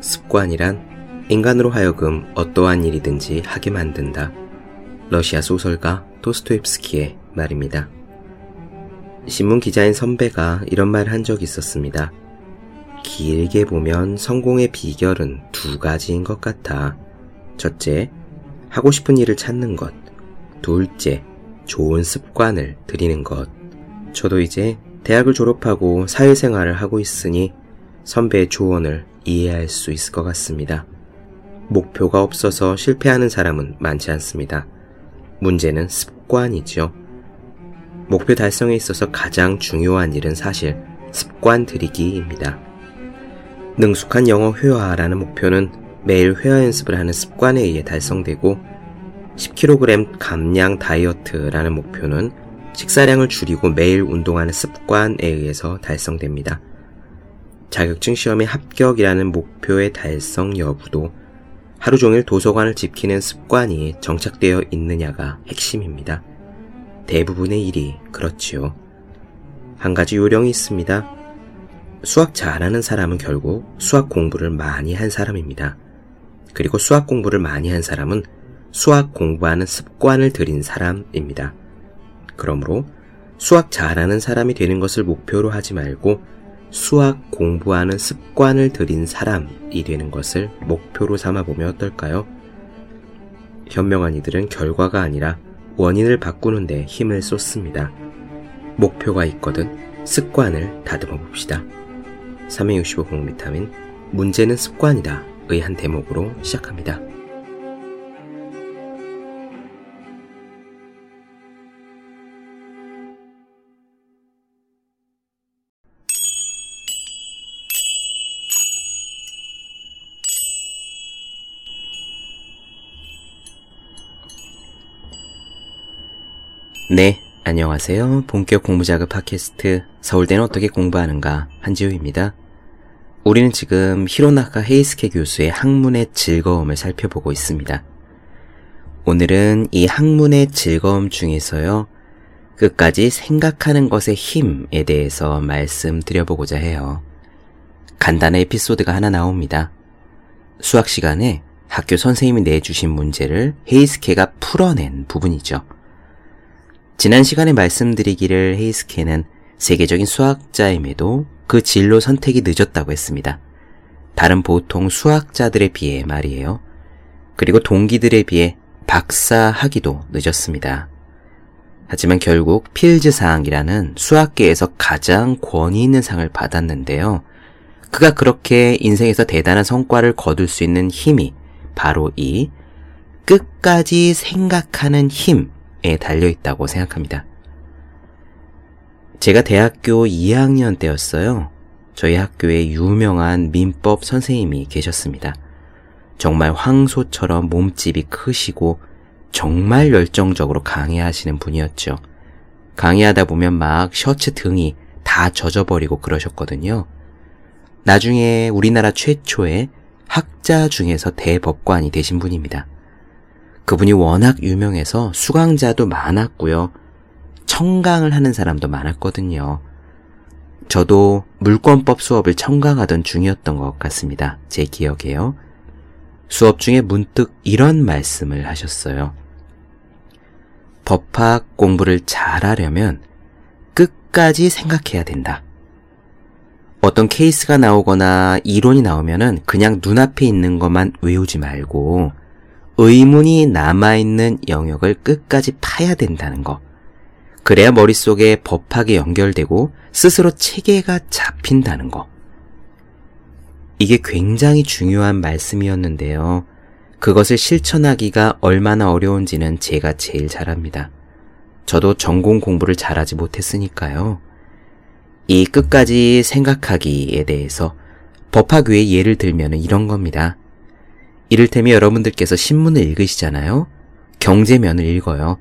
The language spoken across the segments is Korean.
습관이란 인간으로 하여금 어떠한 일이든지 하게 만든다. 러시아 소설가 토스토옙스키의 말입니다. 신문 기자인 선배가 이런 말을 한 적이 있었습니다. 길게 보면 성공의 비결은 두 가지인 것 같아. 첫째, 하고 싶은 일을 찾는 것. 둘째, 좋은 습관을 들이는 것. 저도 이제 대학을 졸업하고 사회생활을 하고 있으니 선배의 조언을 이해할 수 있을 것 같습니다. 목표가 없어서 실패하는 사람은 많지 않습니다. 문제는 습관이죠. 목표 달성에 있어서 가장 중요한 일은 사실 습관 들이기입니다. 능숙한 영어 회화라는 목표는 매일 회화 연습을 하는 습관에 의해 달성되고 10kg 감량 다이어트라는 목표는 식사량을 줄이고 매일 운동하는 습관에 의해서 달성됩니다. 자격증 시험의 합격이라는 목표의 달성 여부도 하루 종일 도서관을 지키는 습관이 정착되어 있느냐가 핵심입니다. 대부분의 일이 그렇지요. 한 가지 요령이 있습니다. 수학 잘하는 사람은 결국 수학 공부를 많이 한 사람입니다. 그리고 수학 공부를 많이 한 사람은 수학 공부하는 습관을 들인 사람입니다. 그러므로 수학 잘하는 사람이 되는 것을 목표로 하지 말고 수학 공부하는 습관을 들인 사람이 되는 것을 목표로 삼아 보면 어떨까요? 현명한 이들은 결과가 아니라 원인을 바꾸는데 힘을 쏟습니다. 목표가 있거든 습관을 다듬어 봅시다. 365 공비타민 문제는 습관이다 의한 대목으로 시작합니다. 네, 안녕하세요. 본격 공부자극 팟캐스트 서울대는 어떻게 공부하는가 한지우입니다. 우리는 지금 히로나카 헤이스케 교수의 학문의 즐거움을 살펴보고 있습니다. 오늘은 이 학문의 즐거움 중에서요, 끝까지 생각하는 것의 힘에 대해서 말씀드려보고자 해요. 간단한 에피소드가 하나 나옵니다. 수학 시간에 학교 선생님이 내주신 문제를 헤이스케가 풀어낸 부분이죠. 지난 시간에 말씀드리기를 헤이스케는 세계적인 수학자임에도 그 진로 선택이 늦었다고 했습니다. 다른 보통 수학자들에 비해 말이에요. 그리고 동기들에 비해 박사하기도 늦었습니다. 하지만 결국 필즈상이라는 수학계에서 가장 권위 있는 상을 받았는데요. 그가 그렇게 인생에서 대단한 성과를 거둘 수 있는 힘이 바로 이 끝까지 생각하는 힘에 달려 있다고 생각합니다. 제가 대학교 2학년 때였어요. 저희 학교에 유명한 민법 선생님이 계셨습니다. 정말 황소처럼 몸집이 크시고 정말 열정적으로 강의하시는 분이었죠. 강의하다 보면 막 셔츠 등이 다 젖어버리고 그러셨거든요. 나중에 우리나라 최초의 학자 중에서 대법관이 되신 분입니다. 그분이 워낙 유명해서 수강자도 많았고요. 청강을 하는 사람도 많았거든요. 저도 물권법 수업을 청강하던 중이었던 것 같습니다. 제 기억에요. 수업 중에 문득 이런 말씀을 하셨어요. 법학 공부를 잘하려면 끝까지 생각해야 된다. 어떤 케이스가 나오거나 이론이 나오면은 그냥 눈앞에 있는 것만 외우지 말고 의문이 남아있는 영역을 끝까지 파야 된다는 거. 그래야 머릿속에 법학이 연결되고 스스로 체계가 잡힌다는 거. 이게 굉장히 중요한 말씀이었는데요. 그것을 실천하기가 얼마나 어려운지는 제가 제일 잘 압니다. 저도 전공 공부를 잘하지 못했으니까요. 이 끝까지 생각하기에 대해서 법학 외에 예를 들면 이런 겁니다. 이를테면 여러분들께서 신문을 읽으시잖아요. 경제면을 읽어요.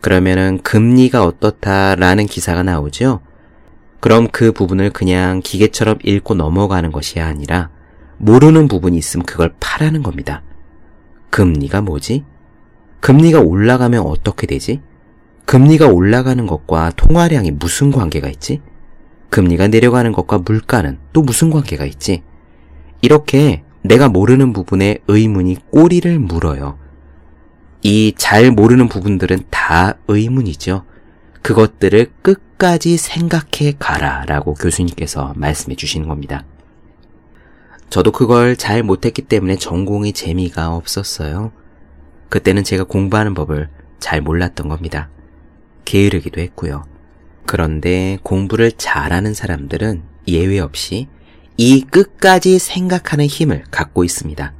그러면은 금리가 어떻다라는 기사가 나오죠. 그럼 그 부분을 그냥 기계처럼 읽고 넘어가는 것이 아니라 모르는 부분이 있으면 그걸 파라는 겁니다. 금리가 뭐지? 금리가 올라가면 어떻게 되지? 금리가 올라가는 것과 통화량이 무슨 관계가 있지? 금리가 내려가는 것과 물가는 또 무슨 관계가 있지? 이렇게 내가 모르는 부분에 의문이 꼬리를 물어요. 이 잘 모르는 부분들은 다 의문이죠. 그것들을 끝까지 생각해 가라 라고 교수님께서 말씀해 주시는 겁니다. 저도 그걸 잘 못했기 때문에 전공이 재미가 없었어요. 그때는 제가 공부하는 법을 잘 몰랐던 겁니다. 게으르기도 했고요. 그런데 공부를 잘하는 사람들은 예외 없이 이 끝까지 생각하는 힘을 갖고 있습니다.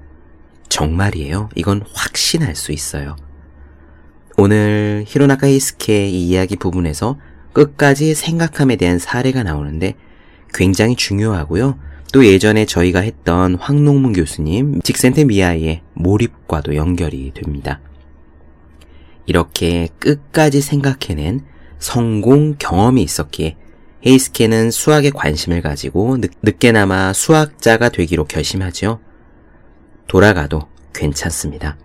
정말이에요. 이건 확신할 수 있어요. 오늘 히로나카 히스케의 이 이야기 부분에서 끝까지 생각함에 대한 사례가 나오는데 굉장히 중요하고요. 또 예전에 저희가 했던 황농문 교수님 직센테 미아이의 몰입과도 연결이 됩니다. 이렇게 끝까지 생각해낸 성공 경험이 있었기에 헤이스케는 수학에 관심을 가지고 늦 게나마 수학자가 되기로 결심하죠. 돌아가도 괜찮습니다.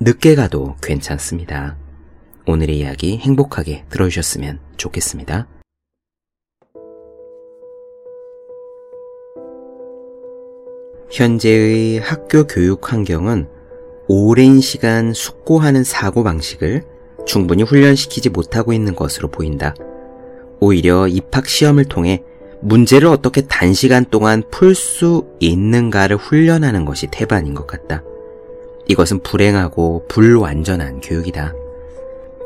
늦게 가도 괜찮습니다. 오늘의 이야기 행복하게 들어주셨으면 좋겠습니다. 현재의 학교 교육 환경은 오랜 시간 숙고하는 사고방식을 충분히 훈련시키지 못하고 있는 것으로 보인다. 오히려 입학 시험을 통해 문제를 어떻게 단시간 동안 풀 수 있는가를 훈련하는 것이 태반인 것 같다. 이것은 불행하고 불완전한 교육이다.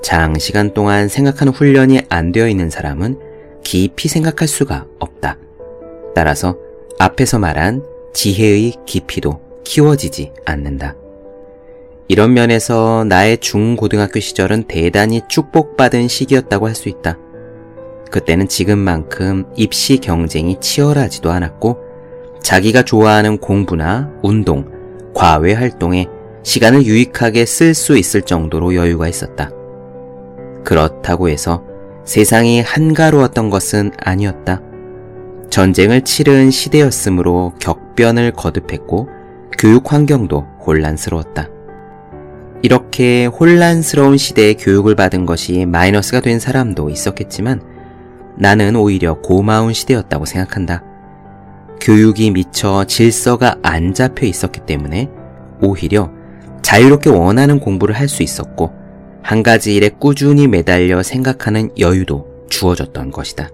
장시간 동안 생각하는 훈련이 안 되어 있는 사람은 깊이 생각할 수가 없다. 따라서 앞에서 말한 지혜의 깊이도 키워지지 않는다. 이런 면에서 나의 중고등학교 시절은 대단히 축복받은 시기였다고 할 수 있다. 그때는 지금만큼 입시 경쟁이 치열하지도 않았고 자기가 좋아하는 공부나 운동, 과외 활동에 시간을 유익하게 쓸 수 있을 정도로 여유가 있었다. 그렇다고 해서 세상이 한가로웠던 것은 아니었다. 전쟁을 치른 시대였으므로 격변을 거듭했고 교육 환경도 혼란스러웠다. 이렇게 혼란스러운 시대에 교육을 받은 것이 마이너스가 된 사람도 있었겠지만 나는 오히려 고마운 시대였다고 생각한다. 교육이 미처 질서가 안 잡혀 있었기 때문에 오히려 자유롭게 원하는 공부를 할 수 있었고 한 가지 일에 꾸준히 매달려 생각하는 여유도 주어졌던 것이다.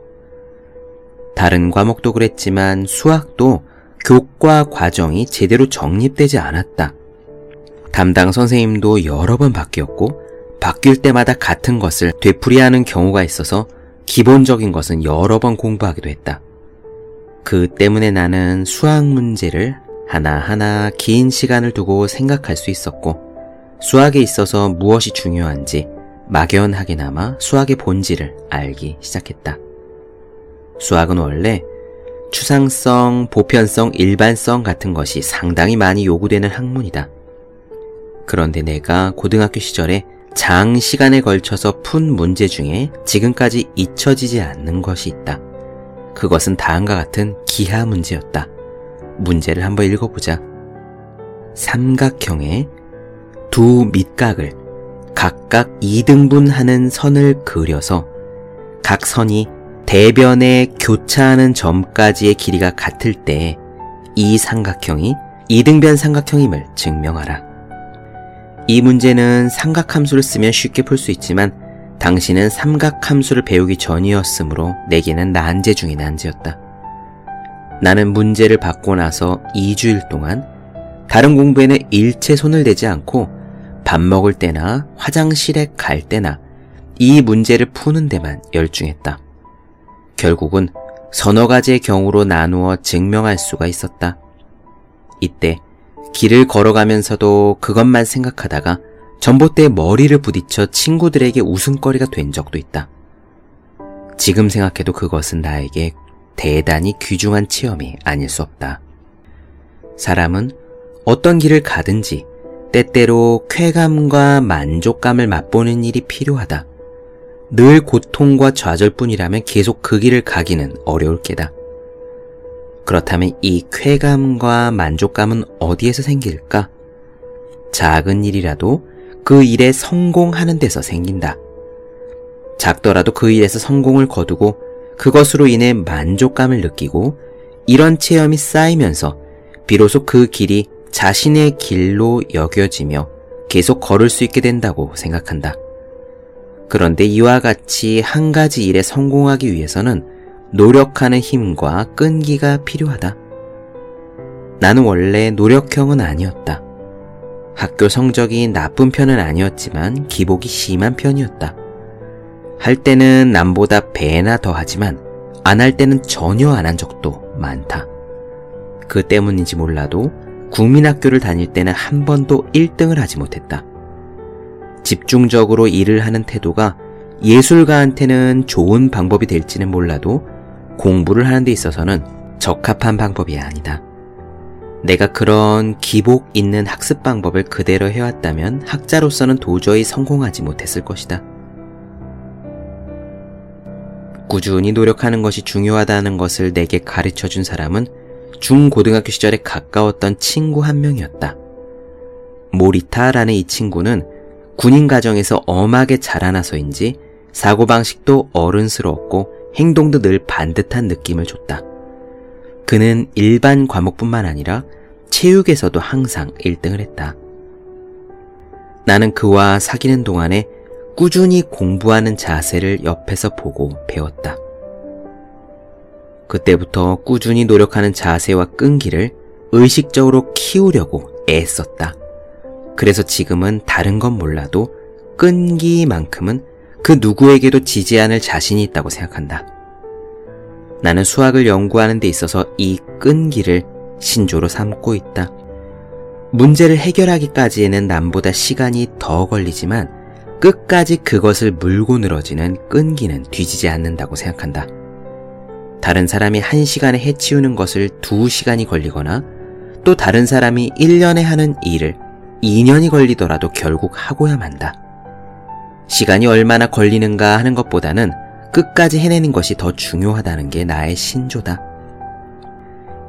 다른 과목도 그랬지만 수학도 교과 과정이 제대로 정립되지 않았다. 담당 선생님도 여러 번 바뀌었고 바뀔 때마다 같은 것을 되풀이하는 경우가 있어서 기본적인 것은 여러 번 공부하기도 했다. 그 때문에 나는 수학 문제를 하나하나 긴 시간을 두고 생각할 수 있었고, 수학에 있어서 무엇이 중요한지 막연하게나마 수학의 본질을 알기 시작했다. 수학은 원래 추상성, 보편성, 일반성 같은 것이 상당히 많이 요구되는 학문이다. 그런데 내가 고등학교 시절에 장시간에 걸쳐서 푼 문제 중에 지금까지 잊혀지지 않는 것이 있다. 그것은 다음과 같은 기하 문제였다. 문제를 한번 읽어보자. 삼각형의 두 밑각을 각각 2등분하는 선을 그려서 각 선이 대변에 교차하는 점까지의 길이가 같을 때 이 삼각형이 이등변 삼각형임을 증명하라. 이 문제는 삼각함수를 쓰면 쉽게 풀 수 있지만 당신은 삼각함수를 배우기 전이었으므로 내게는 난제 중의 난제였다. 나는 문제를 받고 나서 2주일 동안 다른 공부에는 일체 손을 대지 않고 밥 먹을 때나 화장실에 갈 때나 이 문제를 푸는 데만 열중했다. 결국은 서너 가지의 경우로 나누어 증명할 수가 있었다. 이때 길을 걸어가면서도 그것만 생각하다가 전봇대에 머리를 부딪혀 친구들에게 웃음거리가 된 적도 있다. 지금 생각해도 그것은 나에게 대단히 귀중한 체험이 아닐 수 없다. 사람은 어떤 길을 가든지 때때로 쾌감과 만족감을 맛보는 일이 필요하다. 늘 고통과 좌절뿐이라면 계속 그 길을 가기는 어려울 게다. 그렇다면 이 쾌감과 만족감은 어디에서 생길까? 작은 일이라도 그 일에 성공하는 데서 생긴다. 작더라도 그 일에서 성공을 거두고 그것으로 인해 만족감을 느끼고 이런 체험이 쌓이면서 비로소 그 길이 자신의 길로 여겨지며 계속 걸을 수 있게 된다고 생각한다. 그런데 이와 같이 한 가지 일에 성공하기 위해서는 노력하는 힘과 끈기가 필요하다. 나는 원래 노력형은 아니었다. 학교 성적이 나쁜 편은 아니었지만 기복이 심한 편이었다. 할 때는 남보다 배나 더 하지만 안 할 때는 전혀 안 한 적도 많다. 그 때문인지 몰라도 국민학교를 다닐 때는 한 번도 1등을 하지 못했다. 집중적으로 일을 하는 태도가 예술가한테는 좋은 방법이 될지는 몰라도 공부를 하는 데 있어서는 적합한 방법이 아니다. 내가 그런 기복 있는 학습 방법을 그대로 해왔다면 학자로서는 도저히 성공하지 못했을 것이다. 꾸준히 노력하는 것이 중요하다는 것을 내게 가르쳐 준 사람은 중고등학교 시절에 가까웠던 친구 한 명이었다. 모리타라는 이 친구는 군인 가정에서 엄하게 자라나서인지 사고방식도 어른스러웠고 행동도 늘 반듯한 느낌을 줬다. 그는 일반 과목뿐만 아니라 체육에서도 항상 1등을 했다. 나는 그와 사귀는 동안에 꾸준히 공부하는 자세를 옆에서 보고 배웠다. 그때부터 꾸준히 노력하는 자세와 끈기를 의식적으로 키우려고 애썼다. 그래서 지금은 다른 건 몰라도 끈기만큼은 그 누구에게도 지지 않을 자신이 있다고 생각한다. 나는 수학을 연구하는 데 있어서 이 끈기를 신조로 삼고 있다. 문제를 해결하기까지에는 남보다 시간이 더 걸리지만 끝까지 그것을 물고 늘어지는 끈기는 뒤지지 않는다고 생각한다. 다른 사람이 한 시간에 해치우는 것을 두 시간이 걸리거나 또 다른 사람이 1년에 하는 일을 2년이 걸리더라도 결국 하고야 만다. 시간이 얼마나 걸리는가 하는 것보다는 끝까지 해내는 것이 더 중요하다는 게 나의 신조다.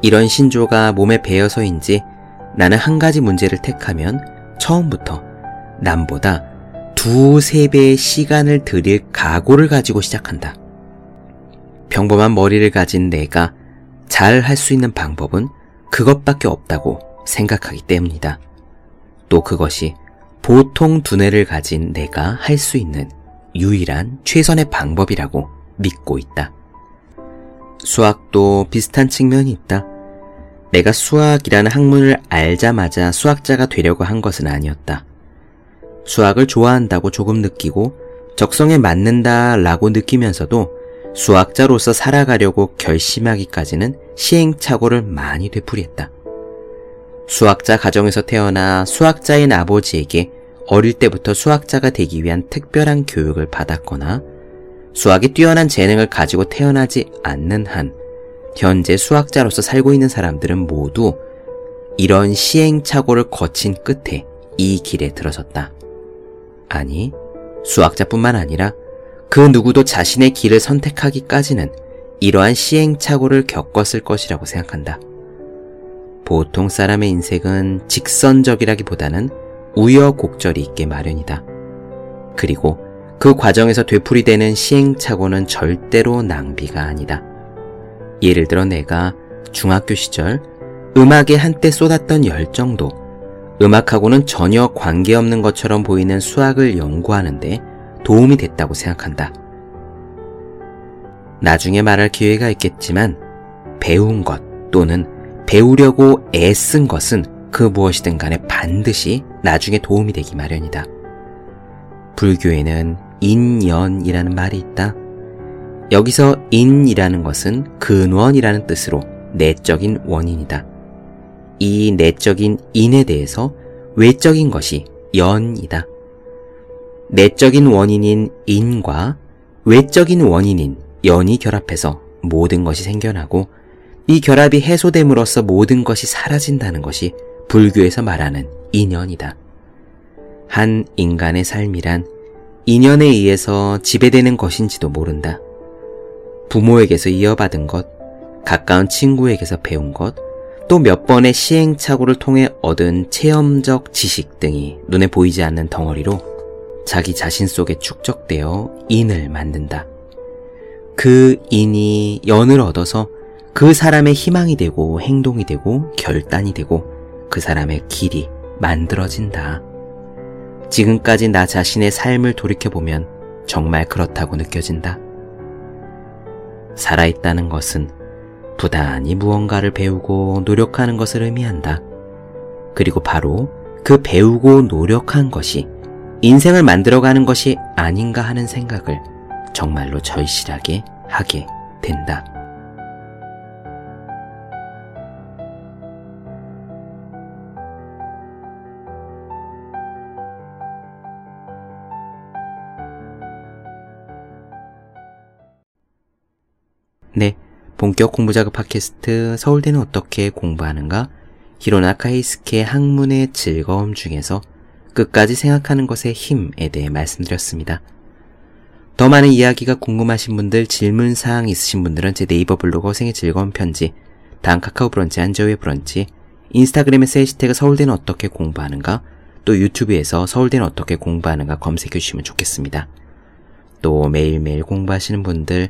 이런 신조가 몸에 배어서인지 나는 한 가지 문제를 택하면 처음부터 남보다 두세 배의 시간을 들일 각오를 가지고 시작한다. 평범한 머리를 가진 내가 잘 할 수 있는 방법은 그것밖에 없다고 생각하기 때문이다. 또 그것이 보통 두뇌를 가진 내가 할 수 있는 유일한 최선의 방법이라고 믿고 있다. 수학도 비슷한 측면이 있다. 내가 수학이라는 학문을 알자마자 수학자가 되려고 한 것은 아니었다. 수학을 좋아한다고 조금 느끼고 적성에 맞는다 라고 느끼면서도 수학자로서 살아가려고 결심하기까지는 시행착오를 많이 되풀이했다. 수학자 가정에서 태어나 수학자인 아버지에게 어릴 때부터 수학자가 되기 위한 특별한 교육을 받았거나 수학에 뛰어난 재능을 가지고 태어나지 않는 한 현재 수학자로서 살고 있는 사람들은 모두 이런 시행착오를 거친 끝에 이 길에 들어섰다. 아니, 수학자뿐만 아니라 그 누구도 자신의 길을 선택하기까지는 이러한 시행착오를 겪었을 것이라고 생각한다. 보통 사람의 인생은 직선적이라기보다는 우여곡절이 있게 마련이다. 그리고 그 과정에서 되풀이되는 시행착오는 절대로 낭비가 아니다. 예를 들어 내가 중학교 시절 음악에 한때 쏟았던 열정도 음악하고는 전혀 관계없는 것처럼 보이는 수학을 연구하는데 도움이 됐다고 생각한다. 나중에 말할 기회가 있겠지만 배운 것 또는 배우려고 애쓴 것은 그 무엇이든 간에 반드시 나중에 도움이 되기 마련이다. 불교에는 인연이라는 말이 있다. 여기서 인이라는 것은 근원이라는 뜻으로 내적인 원인이다. 이 내적인 인에 대해서 외적인 것이 연이다. 내적인 원인인 인과 외적인 원인인 연이 결합해서 모든 것이 생겨나고 이 결합이 해소됨으로써 모든 것이 사라진다는 것이 불교에서 말하는 인연이다. 한 인간의 삶이란 인연에 의해서 지배되는 것인지도 모른다. 부모에게서 이어받은 것, 가까운 친구에게서 배운 것, 또 몇 번의 시행착오를 통해 얻은 체험적 지식 등이 눈에 보이지 않는 덩어리로 자기 자신 속에 축적되어 인을 만든다. 그 인이 연을 얻어서 그 사람의 희망이 되고 행동이 되고 결단이 되고 그 사람의 길이 만들어진다. 지금까지 나 자신의 삶을 돌이켜보면 정말 그렇다고 느껴진다. 살아있다는 것은 부단히 무언가를 배우고 노력하는 것을 의미한다. 그리고 바로 그 배우고 노력한 것이 인생을 만들어가는 것이 아닌가 하는 생각을 정말로 절실하게 하게 된다. 네. 본격 공부작업 팟캐스트 서울대는 어떻게 공부하는가? 히로나 카이스케 학문의 즐거움 중에서 끝까지 생각하는 것의 힘에 대해 말씀드렸습니다. 더 많은 이야기가 궁금하신 분들, 질문 사항 있으신 분들은 제 네이버 블로그 생의 즐거운 편지, 다음 카카오 브런치, 안저의 브런치, 인스타그램에서 해시태그 서울대는 어떻게 공부하는가, 또 유튜브에서 서울대는 어떻게 공부하는가 검색해 주시면 좋겠습니다. 또 매일매일 공부하시는 분들,